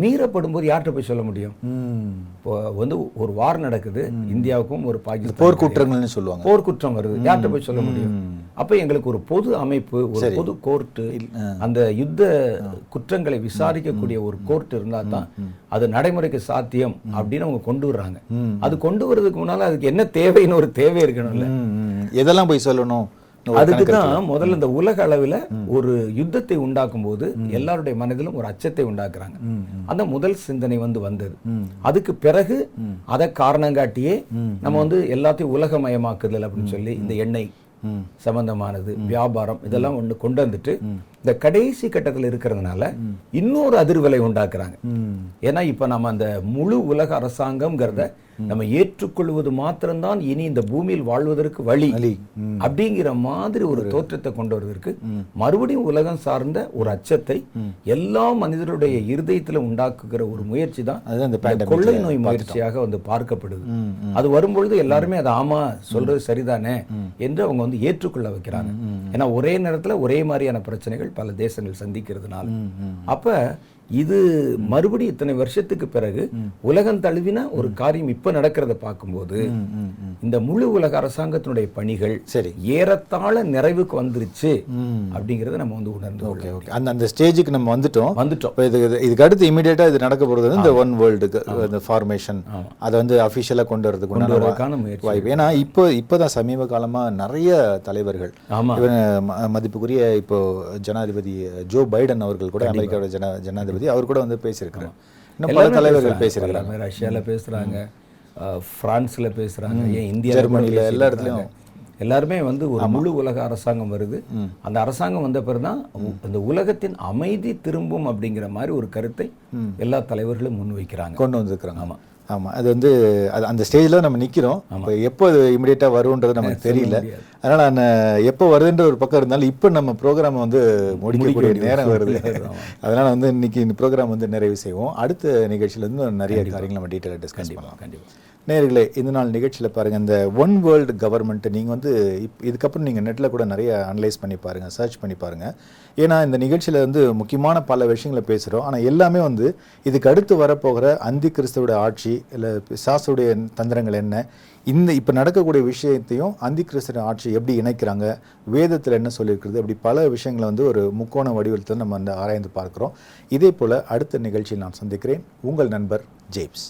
மீறப்படும் போது யார்கிட்ட போய் சொல்ல முடியும்? இப்போ வந்து ஒரு வார் நடக்குது இந்தியாவுக்கும் ஒரு பாகிஸ்தான் போர் குற்றங்கள்னு சொல்லுவாங்க. போர் குற்றம் வருது யார்கிட்ட போய் சொல்ல முடியும்? அப்ப எங்களுக்கு ஒரு பொது அமைப்பு ஒரு பொது கோர்ட்டு அந்த யுத்த குற்றங்களை விசாரிக்கக்கூடிய ஒரு கோர்ட் இருந்தா தான் அது நடைமுறைக்கு சாத்தியம் அப்படின்னு அவங்க கொண்டு வர்றாங்க. அது கொண்டு வர்றதுக்கு முன்னால அதுக்கு என்ன தேவைன்னு ஒரு தேவை இருக்கணும்ல. எதெல்லாம் போய் சொல்லணும்? அதுக்கு தான் முதல்ல இந்த உலக அளவில் ஒரு யுத்தத்தை உண்டாக்கும் போது எல்லாருடைய மனதிலும் ஒரு அச்சத்தை உண்டாக்குறாங்க. அந்த முதல் சிந்தனை வந்து வந்தது. அதுக்கு பிறகு அதை காரணம் காட்டியே நம்ம வந்து எல்லாத்தையும் உலகமயமாக்குதல் அப்படின்னு சொல்லி இந்த எண்ணெய். சம்பந்தமானது வியாபாரம் இதெல்லாம் ஒண்ணு கொண்டு வந்துட்டு இந்த கடைசி கட்டத்தில் இருக்கிறதுனால இன்னொரு அதிர்வலை உண்டாக்குறாங்க. ஏன்னா இப்ப நம்ம அந்த முழு உலக அரசாங்கம்ங்கிறத நம்ம ஏற்றுக்கொள்வது மாத்திரம்தான் இனி இந்த பூமியில் வாழ்வதற்கு வழி. அப்படிங்கிற மாதிரி ஒரு தோற்றத்தை கொண்டு வருவதற்கு மறுபடியும் உலகம் சார்ந்த ஒரு அச்சத்தை எல்லா மனிதருடைய இருதயத்துல உண்டாக்குகிற ஒரு முயற்சி தான் கொள்ளை நோய் முயற்சியாக வந்து பார்க்கப்படுது. அது வரும்பொழுது எல்லாருமே அது ஆமா சொல்றது சரிதானே என்று அவங்க வந்து ஏற்றுக்கொள்ள வைக்கிறாங்க. ஏன்னா ஒரே நேரத்துல ஒரே மாதிரியான பிரச்சனைகள் பல தேசங்கள் சந்திக்கிறதுனால. அப்ப இது மறுபடி இத்தனை வருஷத்துக்கு பிறகு உலகம் தழுவின ஒரு காரியம் இப்ப நடக்கிறத பார்க்கும்போது இந்த முழு உலக அரசாங்கத்தினுடைய பணிகள் சரி. ஏறத்தாழ நிறைவுக்கு வந்துருச்சு அப்படிங்கறத நம்ம வந்து உணர்ந்து ஓகே ஓகே. அந்த அந்த ஸ்டேஜுக்கு நம்ம வந்துட்டோம். வந்துட்டோம். இது இது- இதுக்கு அடுத்து இமீடியட்டா இது நடக்க போறது வந்து இந்த ஒன் வேர்ல்டுக்கு இந்த ஃபார்மேஷன் அதை வந்து அஃபிஷியலாக கொண்டு வரதுக்கு கொண்டு வருவதற்கான முயற்சி. வாய்ப்பு. ஏன்னா இப்போ இப்போதான் சமீப காலமா நிறைய தலைவர்கள் மதிப்புக்குரிய இப்போ ஜனாதிபதி ஜோ பைடன் அவர்கள் கூட அமெரிக்காவோட ஜன ஜனாதிபதி அவர் கூட வந்து பேசியிருக்கிறார் இன்னும் பல தலைவர்கள். பேசியிருக்கிறாங்க. எல்லாமே ரஷ்யால பேசுறாங்க. அஹ், பிரான்ஸ்ல பேசுறாங்க. ஏன் இந்தியா ஜெர்மனில எல்லா இடத்துலயும். எல்லாருமே வந்து ஒரு முழு உலக அரசாங்கம் வருது. அந்த அரசாங்கம் வந்த பிறகுதான் அந்த உலகத்தின் அமைதி திரும்பும் அப்படிங்கிற மாதிரி ஒரு கருத்தை எல்லா தலைவர்களும் முன்வைக்கிறாங்க. கொண்டு வந்திருக்கிறாங்க. ஆமா. ஆமா அது வந்து அது அந்த ஸ்டேஜில் நம்ம நிக்கிறோம். இப்போ எப்போ அது இமிடியேட்டாக வரும்ன்றது நமக்கு தெரியல. அதனால அந்த எப்போ வருதுன்ற ஒரு பக்கம் இருந்தாலும் இப்போ நம்ம ப்ரோக்ராம் வந்து முடிக்கக்கூடிய நேரம் வருது. அதனால வந்து இன்னைக்கு இந்த ப்ரோக்ராம் வந்து நிறைவு செய்வோம். அடுத்த நிகழ்ச்சியில இருந்து நிறைய காரியங்கள் நம்ம டீட்டெயிலாக டிஸ்கஸ் பண்ணலாம். கண்டிப்பா. நேர்களே இந்த நாள் நிகழ்ச்சியில் பாருங்க இந்த ஒன் வேர்ல்டு கவர்மெண்ட் நீங்கள் வந்து இப் இதுக்கப்புறம் நீங்கள் நெட்டில் கூட நிறைய அனலைஸ் பண்ணி பாருங்க சர்ச் பண்ணி பாருங்க. ஏன்னா இந்த நிகழ்ச்சியில் வந்து முக்கியமான பல விஷயங்களை பேசுகிறோம் ஆனால் எல்லாமே வந்து இதுக்கு அடுத்து வரப்போகிற அந்தி கிறிஸ்துவோட ஆட்சி இல்லை சாசுடைய தந்திரங்கள் என்ன இந்த இப்போ நடக்கக்கூடிய விஷயத்தையும் அந்தி கிறிஸ்துவ ஆட்சி எப்படி இணைக்கிறாங்க வேதத்தில் என்ன சொல்லியிருக்கிறது அப்படி பல விஷயங்களை வந்து ஒரு முக்கோண வடிவத்தில் நம்ம வந்து ஆராய்ந்து பார்க்குறோம். இதே போல் அடுத்த நிகழ்ச்சியில் நான் சந்திக்கிறேன். உங்கள் நண்பர் ஜேம்ஸ்.